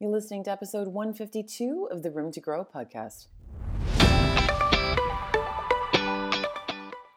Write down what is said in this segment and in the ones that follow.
You're listening to episode 152 of the Room to Grow podcast.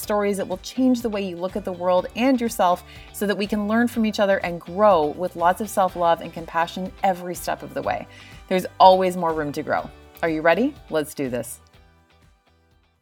stories that will change the way you look at the world and yourself so that we can learn from each other and grow with lots of self love and compassion every step of the way. There's always more room to grow. Are you ready? Let's do this.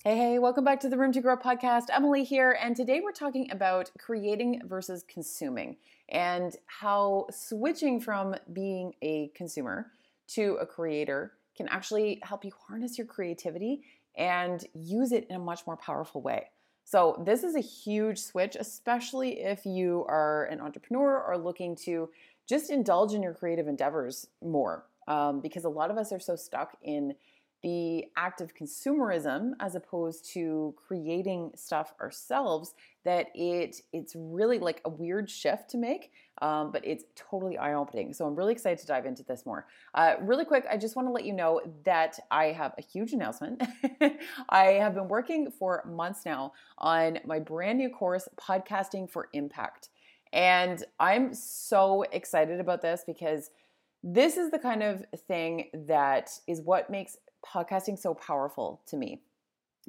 Hey, hey, welcome back to the Room to Grow podcast. Emily here, and today we're talking about creating versus consuming and how switching from being a consumer to a creator can actually help you harness your creativity and use it in a much more powerful way. So, this is a huge switch, especially if you are an entrepreneur or looking to just indulge in your creative endeavors more. Um, because a lot of us are so stuck in the act of consumerism as opposed to creating stuff ourselves that it it's really like a weird shift to make um, but it's totally eye-opening. So i'm really excited to dive into this more. Uh, really quick i just want to let you know that i have a huge announcement. I have been working for months now on my brand new course podcasting for impact. And i'm so excited about this because this is the kind of thing that is what makes podcasting so powerful to me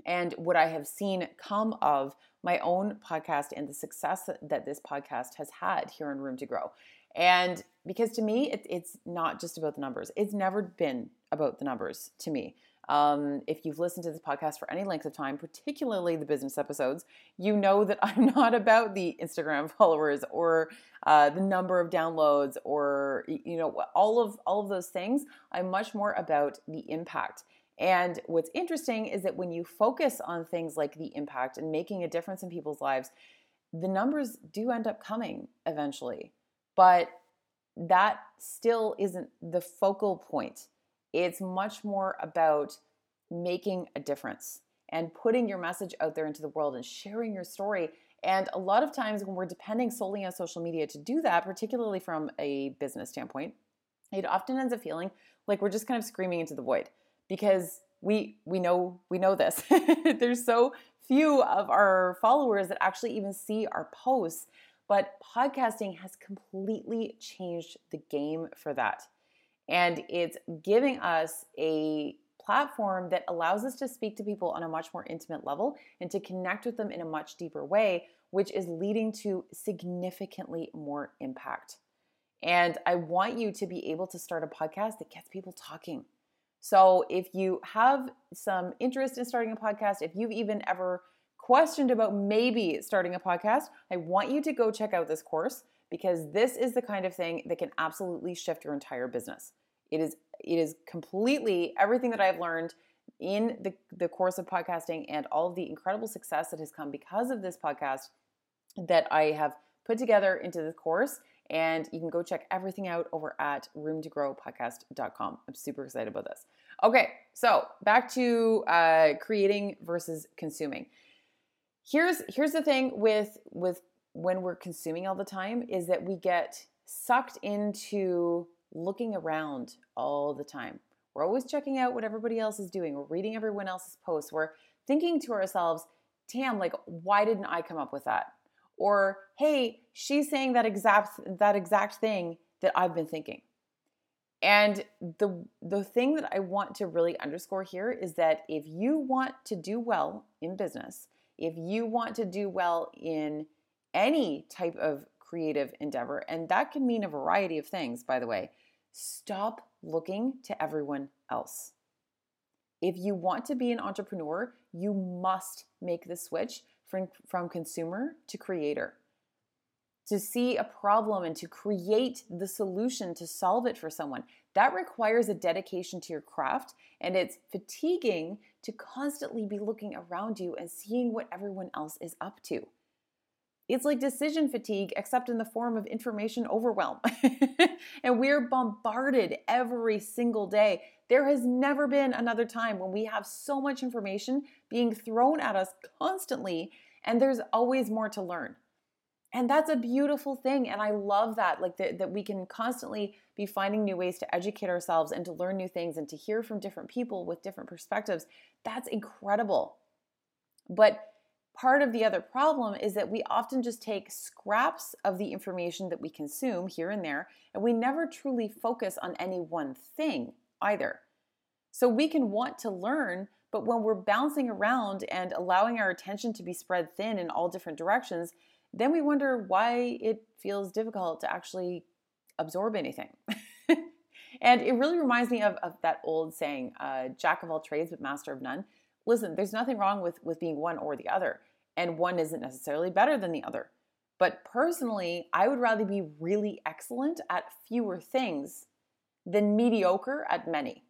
and what I have seen come of my own podcast and the success that this podcast has had here in Room to Grow. And because to me, it, it's not just about the numbers, it's never been about the numbers to me. Um, if you've listened to this podcast for any length of time, particularly the business episodes, you know that I'm not about the Instagram followers or uh, the number of downloads or you know all of all of those things. I'm much more about the impact. And what's interesting is that when you focus on things like the impact and making a difference in people's lives, the numbers do end up coming eventually. But that still isn't the focal point. It's much more about making a difference and putting your message out there into the world and sharing your story. And a lot of times, when we're depending solely on social media to do that, particularly from a business standpoint, it often ends up feeling like we're just kind of screaming into the void because we we know we know this. There's so few of our followers that actually even see our posts, but podcasting has completely changed the game for that. And it's giving us a platform that allows us to speak to people on a much more intimate level and to connect with them in a much deeper way, which is leading to significantly more impact. And I want you to be able to start a podcast that gets people talking. So if you have some interest in starting a podcast, if you've even ever questioned about maybe starting a podcast, I want you to go check out this course because this is the kind of thing that can absolutely shift your entire business. It is it is completely everything that I've learned in the, the course of podcasting and all of the incredible success that has come because of this podcast that I have put together into this course. And you can go check everything out over at roomtogrowpodcast.com. I'm super excited about this. Okay, so back to uh, creating versus consuming. Here's here's the thing with with when we're consuming all the time is that we get sucked into looking around all the time. We're always checking out what everybody else is doing. We're reading everyone else's posts. We're thinking to ourselves, damn, like, why didn't I come up with that? Or, hey, she's saying that exact that exact thing that I've been thinking. And the the thing that I want to really underscore here is that if you want to do well in business, if you want to do well in any type of creative endeavor, and that can mean a variety of things, by the way. Stop looking to everyone else. If you want to be an entrepreneur, you must make the switch from, from consumer to creator. To see a problem and to create the solution to solve it for someone, that requires a dedication to your craft, and it's fatiguing to constantly be looking around you and seeing what everyone else is up to. It's like decision fatigue, except in the form of information overwhelm. and we're bombarded every single day. There has never been another time when we have so much information being thrown at us constantly, and there's always more to learn. And that's a beautiful thing. And I love that, like that, that we can constantly be finding new ways to educate ourselves and to learn new things and to hear from different people with different perspectives. That's incredible. But Part of the other problem is that we often just take scraps of the information that we consume here and there, and we never truly focus on any one thing either. So we can want to learn, but when we're bouncing around and allowing our attention to be spread thin in all different directions, then we wonder why it feels difficult to actually absorb anything. and it really reminds me of, of that old saying, uh, jack of all trades, but master of none. Listen, there's nothing wrong with, with being one or the other and one isn't necessarily better than the other. But personally, I would rather be really excellent at fewer things than mediocre at many.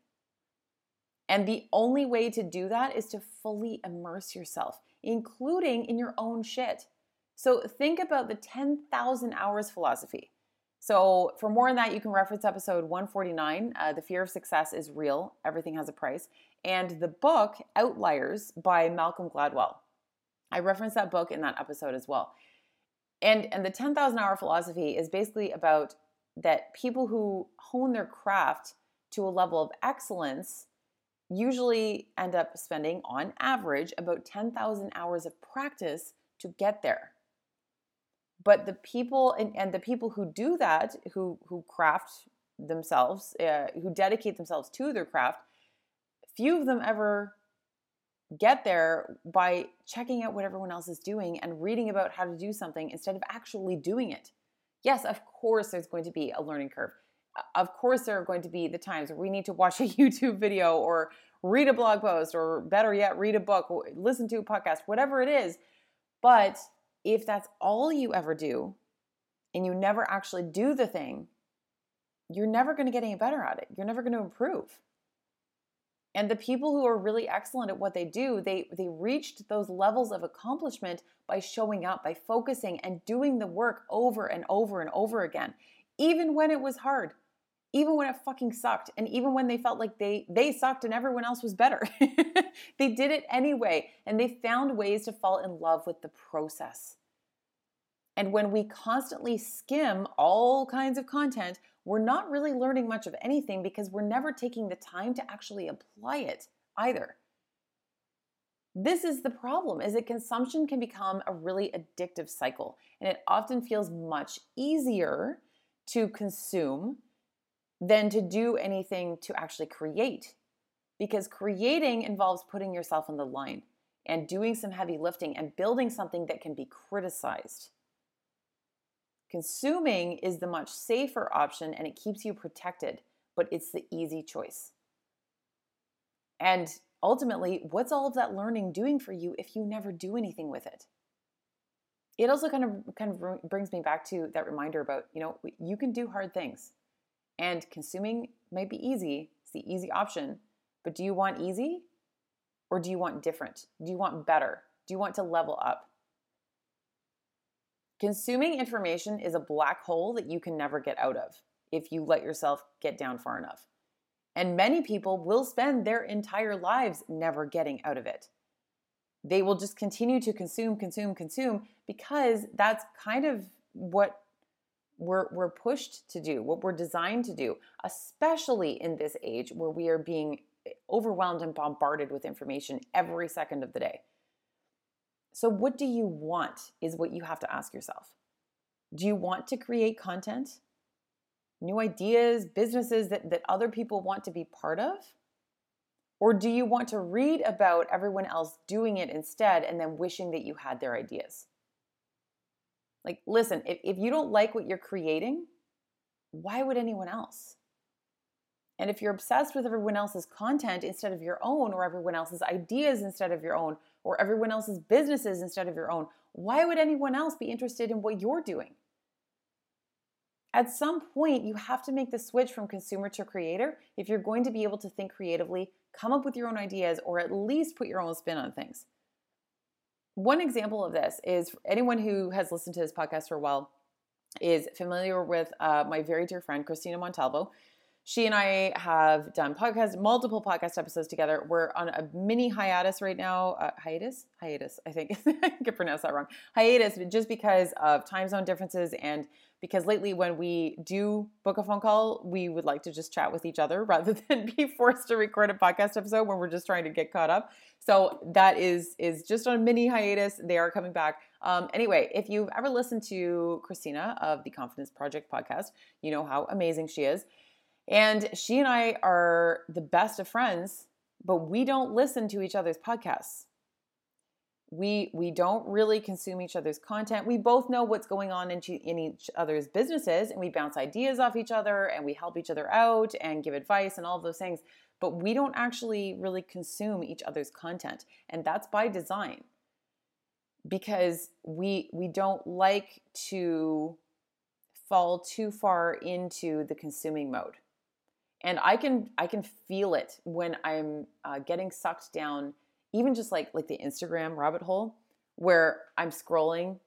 And the only way to do that is to fully immerse yourself, including in your own shit. So think about the 10,000 hours philosophy. So, for more on that, you can reference episode 149 uh, The Fear of Success is Real, Everything Has a Price, and the book Outliers by Malcolm Gladwell. I referenced that book in that episode as well. And and the 10,000 hour philosophy is basically about that people who hone their craft to a level of excellence usually end up spending on average about 10,000 hours of practice to get there. But the people and, and the people who do that, who who craft themselves, uh, who dedicate themselves to their craft, few of them ever get there by checking out what everyone else is doing and reading about how to do something instead of actually doing it. Yes, of course, there's going to be a learning curve. Of course, there are going to be the times where we need to watch a YouTube video or read a blog post or better yet, read a book, listen to a podcast, whatever it is. But if that's all you ever do and you never actually do the thing, you're never going to get any better at it. You're never going to improve. And the people who are really excellent at what they do, they they reached those levels of accomplishment by showing up, by focusing and doing the work over and over and over again, even when it was hard, even when it fucking sucked, and even when they felt like they they sucked and everyone else was better. they did it anyway, and they found ways to fall in love with the process. And when we constantly skim all kinds of content, we're not really learning much of anything because we're never taking the time to actually apply it either. This is the problem is that consumption can become a really addictive cycle and it often feels much easier to consume than to do anything to actually create because creating involves putting yourself on the line and doing some heavy lifting and building something that can be criticized. Consuming is the much safer option and it keeps you protected, but it's the easy choice. And ultimately, what's all of that learning doing for you if you never do anything with it? It also kind of kind of brings me back to that reminder about, you know, you can do hard things. And consuming might be easy, it's the easy option, but do you want easy or do you want different? Do you want better? Do you want to level up? Consuming information is a black hole that you can never get out of if you let yourself get down far enough. And many people will spend their entire lives never getting out of it. They will just continue to consume, consume, consume because that's kind of what we're, we're pushed to do, what we're designed to do, especially in this age where we are being eh, overwhelmed and bombarded with information every second of the day. So, what do you want is what you have to ask yourself. Do you want to create content, new ideas, businesses that, that other people want to be part of? Or do you want to read about everyone else doing it instead and then wishing that you had their ideas? Like, listen, if, if you don't like what you're creating, why would anyone else? And if you're obsessed with everyone else's content instead of your own, or everyone else's ideas instead of your own, or everyone else's businesses instead of your own, why would anyone else be interested in what you're doing? At some point, you have to make the switch from consumer to creator if you're going to be able to think creatively, come up with your own ideas, or at least put your own spin on things. one example of this is anyone who has listened to this podcast for a while is familiar with uh, my very dear friend Christina Montalvo. She and I have done podcast, multiple podcast episodes together. We're on a mini hiatus right now. Uh, hiatus, hiatus. I think I could pronounce that wrong. Hiatus, just because of time zone differences and because lately when we do book a phone call, we would like to just chat with each other rather than be forced to record a podcast episode when we're just trying to get caught up. So that is is just on a mini hiatus. They are coming back. Um, anyway, if you've ever listened to Christina of the Confidence Project podcast, you know how amazing she is. And she and I are the best of friends, but we don't listen to each other's podcasts. We we don't really consume each other's content. We both know what's going on in, in each other's businesses and we bounce ideas off each other and we help each other out and give advice and all of those things. But we don't actually really consume each other's content and that's by design. Because we we don't like to fall too far into the consuming mode and i can i can feel it when i'm uh, getting sucked down even just like like the Instagram rabbit hole where I'm scrolling,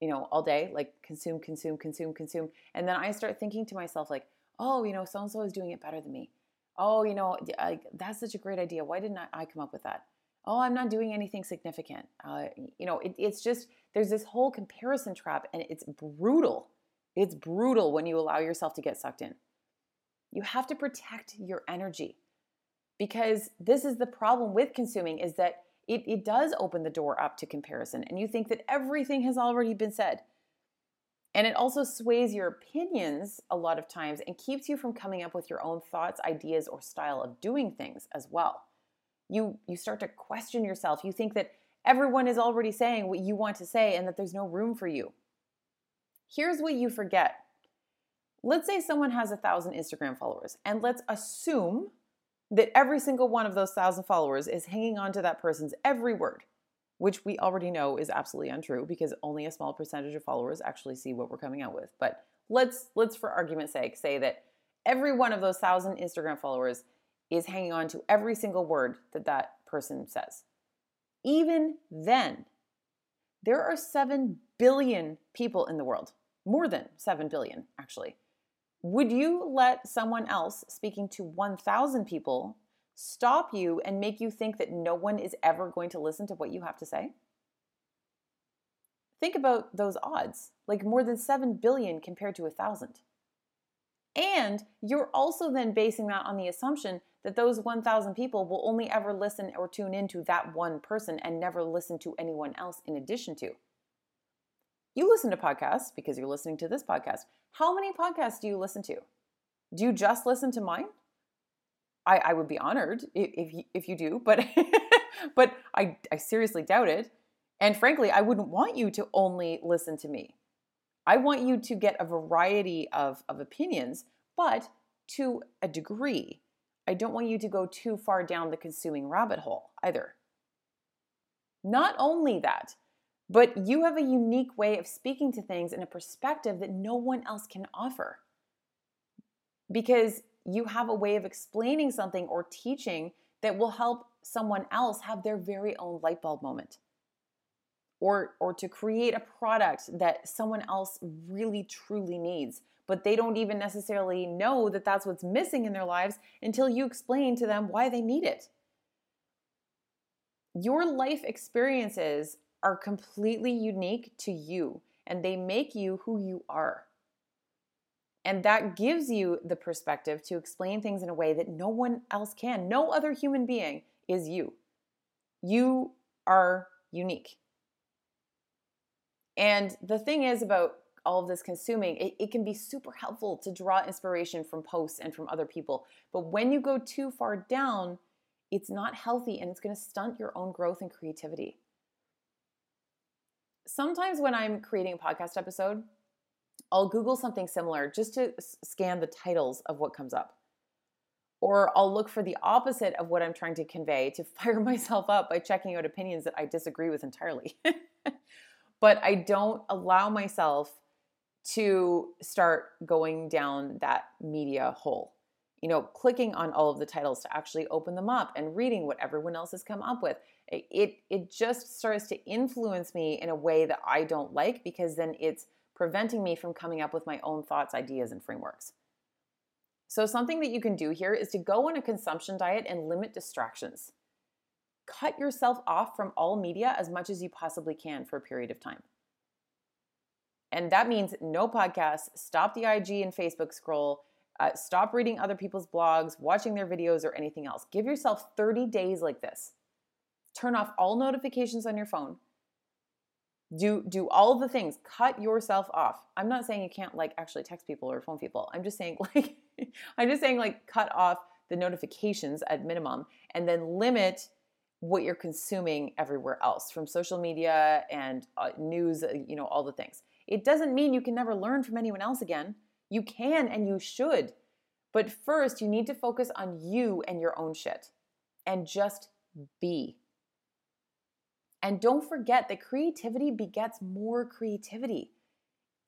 you know, all day, like consume, consume, consume, consume, and then I start thinking to myself like, oh, you know, so and so is doing it better than me. Oh, you know, I, that's such a great idea. Why didn't I come up with that? Oh, I'm not doing anything significant. Uh, you know, it, it's just there's this whole comparison trap, and it's brutal. It's brutal when you allow yourself to get sucked in. You have to protect your energy. Because this is the problem with consuming is that it, it does open the door up to comparison and you think that everything has already been said. And it also sways your opinions a lot of times and keeps you from coming up with your own thoughts ideas or style of doing things as well. You you start to question yourself. You think that everyone is already saying what you want to say and that there's no room for you. Here's what you forget let's say someone has a thousand instagram followers and let's assume that every single one of those thousand followers is hanging on to that person's every word, which we already know is absolutely untrue because only a small percentage of followers actually see what we're coming out with. But let's let's for argument's sake say that every one of those thousand Instagram followers is hanging on to every single word that that person says. Even then, there are 7 billion people in the world, more than 7 billion actually. Would you let someone else speaking to 1,000 people stop you and make you think that no one is ever going to listen to what you have to say? Think about those odds like more than 7 billion compared to 1,000. And you're also then basing that on the assumption that those 1,000 people will only ever listen or tune into that one person and never listen to anyone else in addition to. You listen to podcasts because you're listening to this podcast. How many podcasts do you listen to? Do you just listen to mine? I, I would be honored if, you, if you do, but but I, I seriously doubt it. And frankly, I wouldn't want you to only listen to me. I want you to get a variety of, of opinions, but to a degree. I don't want you to go too far down the consuming rabbit hole either. Not only that, but you have a unique way of speaking to things in a perspective that no one else can offer. Because you have a way of explaining something or teaching that will help someone else have their very own light bulb moment. Or, or to create a product that someone else really truly needs, but they don't even necessarily know that that's what's missing in their lives until you explain to them why they need it. Your life experiences are completely unique to you and they make you who you are. And that gives you the perspective to explain things in a way that no one else can. No other human being is you. You are unique. And the thing is about all of this consuming, it, it, can be super helpful to draw inspiration from posts and from other people. But when you go too far down, it's not healthy and it's to stunt your own growth and creativity sometimes when I'm creating a podcast episode, I'll Google something similar just to scan the titles of what comes up. Or I'll look for the opposite of what I'm trying to convey to fire myself up by checking out opinions that I disagree with entirely. but I don't allow myself to start going down that media hole you know, clicking on all of the titles to actually open them up and reading what everyone else has come up with. It it just starts to influence me in a way that I don't like because then it's preventing me from coming up with my own thoughts, ideas, and frameworks. So, something that you can do here is to go on a consumption diet and limit distractions. Cut yourself off from all media as much as you possibly can for a period of time. And that means no podcasts, stop the IG and Facebook scroll, uh, stop reading other people's blogs, watching their videos, or anything else. Give yourself 30 days like this. Turn off all notifications on your phone. Do do all the things. Cut yourself off. I'm not saying you can't like actually text people or phone people. I'm just saying like I'm just saying like cut off the notifications at minimum and then limit what you're consuming everywhere else from social media and uh, news, uh, you know, all the things. It doesn't mean you can never learn from anyone else again. You can and you should. But first, you need to focus on you and your own shit and just be. And don't forget that creativity begets more creativity.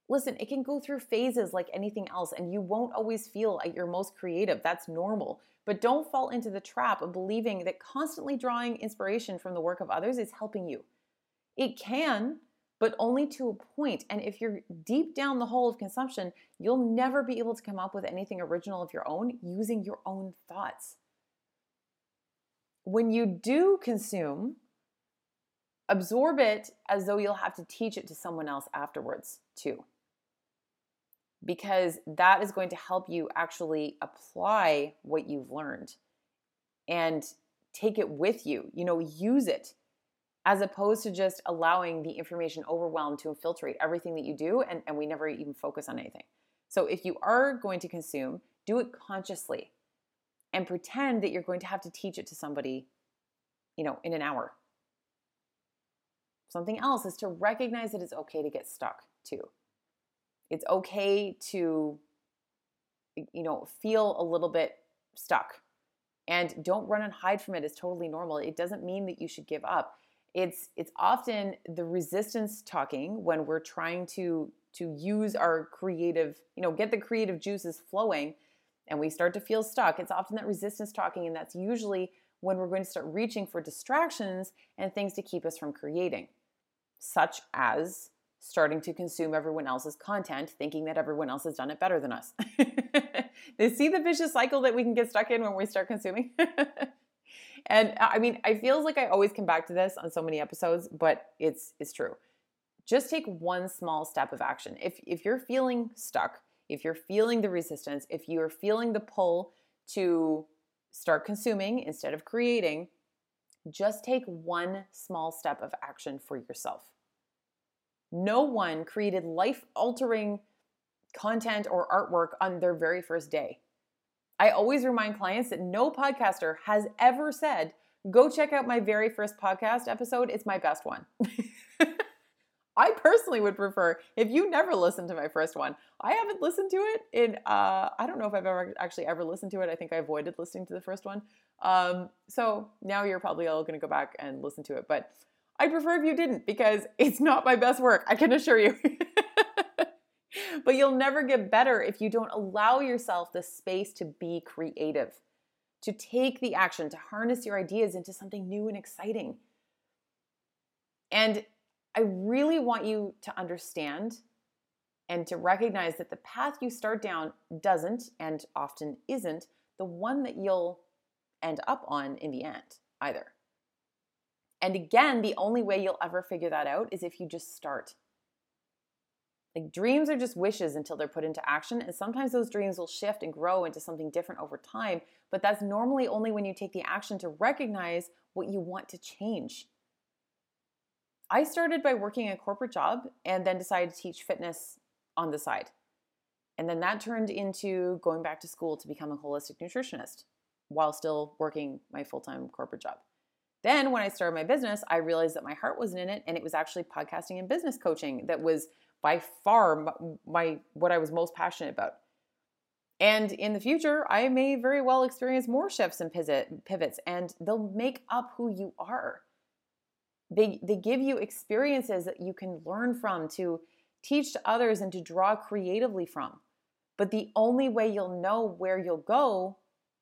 Listen, it can go through phases like anything else, and you won't always feel at your most creative. That's normal. But don't fall into the trap of believing that constantly drawing inspiration from the work of others is helping you. It can, but only to a point. And if you're deep down the hole of consumption, you'll never be able to come up with anything original of your own using your own thoughts. When you do consume, absorb it as though you'll have to teach it to someone else afterwards, too. Because that is going to help you actually apply what you've learned and take it with you. You know, use it as opposed to just allowing the information overwhelm to infiltrate everything that you do and, and we never even focus on anything. So if you are going to consume, do it consciously and pretend that you're going to have to teach it to somebody, you know, in an hour. Something else is to recognize that it's okay to get stuck too. It's okay to, you know, feel a little bit stuck. And don't run and hide from it. It's totally normal. It doesn't mean that you should give up it's it's often the resistance talking when we're trying to to use our creative you know get the creative juices flowing and we start to feel stuck it's often that resistance talking and that's usually when we're going to start reaching for distractions and things to keep us from creating such as starting to consume everyone else's content thinking that everyone else has done it better than us they see the vicious cycle that we can get stuck in when we start consuming and I mean, I feels like I always come back to this on so many episodes, but it's it's true. Just take one small step of action. If if you're feeling stuck, if you're feeling the resistance, if you're feeling the pull to start consuming instead of creating, just take one small step of action for yourself. No one created life altering content or artwork on their very first day. I always remind clients that no podcaster has ever said, go check out my very first podcast episode. It's my best one. I personally would prefer if you never listened to my first one. I haven't listened to it in uh, I don't know if I've ever actually ever listened to it. I think I avoided listening to the first one. Um, so now you're probably all going to go back and listen to it. But I'd prefer if you didn't because it's not my best work. I can assure you. but you'll never get better if you don't allow yourself the space to be creative, to take the action, to harness your ideas into something new and exciting. And I really want you to understand and to recognize that the path you start down doesn't and often isn't the one that you'll end up on in the end either. And again, the only way you'll ever figure that out is if you just start. Like dreams are just wishes until they're put into action. And sometimes those dreams will shift and grow into something different over time. But that's normally only when you take the action to recognize what you want to change. I started by working a corporate job and then decided to teach fitness on the side. And then that turned into going back to school to become a holistic nutritionist while still working my full time corporate job. Then, when I started my business, I realized that my heart wasn't in it, and it was actually podcasting and business coaching that was by far my what I was most passionate about. And in the future, I may very well experience more shifts and pivot, pivots, and they'll make up who you are. They, they give you experiences that you can learn from to teach to others and to draw creatively from. But the only way you'll know where you'll go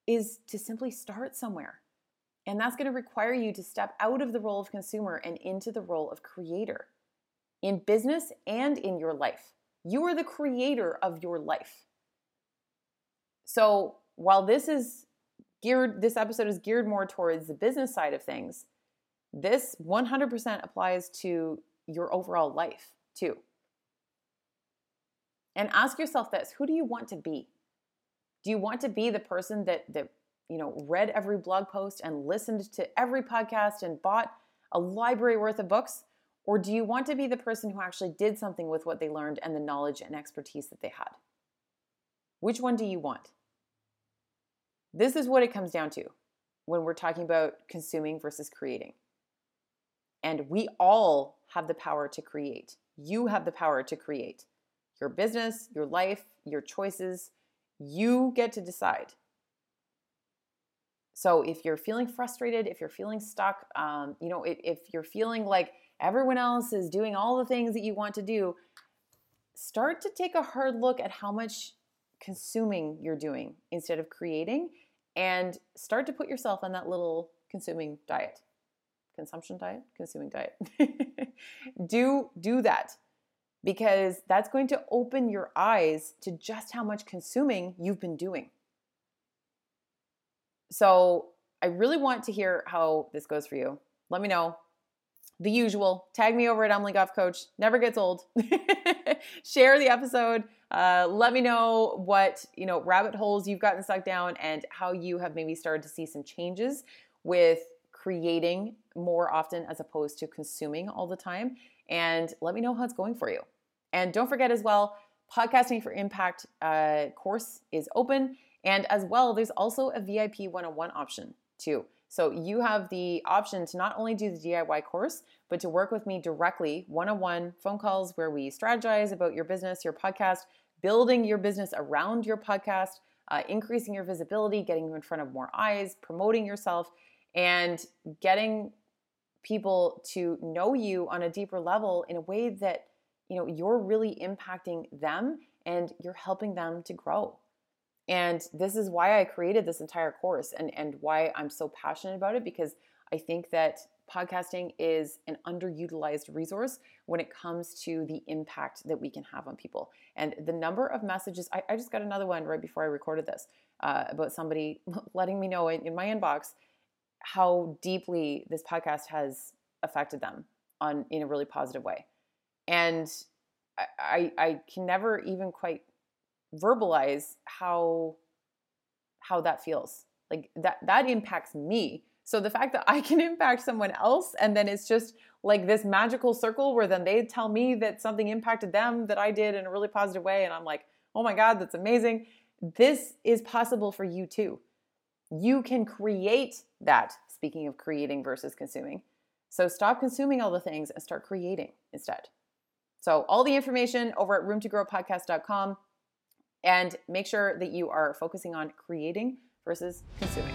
is to simply start somewhere. And that's going to require you to step out of the role of consumer and into the role of creator in business and in your life. You are the creator of your life. So while this is geared, this episode is geared more towards the business side of things, this 100% applies to your overall life too. And ask yourself this who do you want to be? Do you want to be the person that, that you know, read every blog post and listened to every podcast and bought a library worth of books? Or do you want to be the person who actually did something with what they learned and the knowledge and expertise that they had? Which one do you want? This is what it comes down to when we're talking about consuming versus creating. And we all have the power to create. You have the power to create your business, your life, your choices. You get to decide. So if you're feeling frustrated, if you're feeling stuck, um, you know, if, if you're feeling like everyone else is doing all the things that you want to do, start to take a hard look at how much consuming you're doing instead of creating and start to put yourself on that little consuming diet consumption diet consuming diet do do that because that's going to open your eyes to just how much consuming you've been doing so i really want to hear how this goes for you let me know the usual. Tag me over at Emily Goff Coach. Never gets old. Share the episode. Uh, let me know what you know rabbit holes you've gotten stuck down and how you have maybe started to see some changes with creating more often as opposed to consuming all the time. And let me know how it's going for you. And don't forget as well, podcasting for impact uh, course is open. And as well, there's also a VIP one-on-one option too. So you have the option to not only do the DIY course, but to work with me directly, one on one phone calls where we strategize about your business, your podcast, building your business around your podcast, uh, increasing your visibility, getting you in front of more eyes, promoting yourself, and getting people to know you on a deeper level in a way that you know you're really impacting them and you're helping them to grow and this is why I created this entire course and, and why I'm so passionate about it because I think that podcasting is an underutilized resource when it comes to the impact that we can have on people. And the number of messages, I, I just got another one right before I recorded this uh, about somebody letting me know in, in my inbox how deeply this podcast has affected them on in a really positive way. And I, I can never even quite verbalize how how that feels. Like that that impacts me. So the fact that i can impact someone else and then it's just like this magical circle where then they tell me that something impacted them that i did in a really positive way and i'm like oh my god that's amazing. This is possible for you too you can create that speaking of creating versus consuming so stop consuming all the things and start creating instead so all the information over at roomtogrowpodcast.com and make sure that you are focusing on creating versus consuming.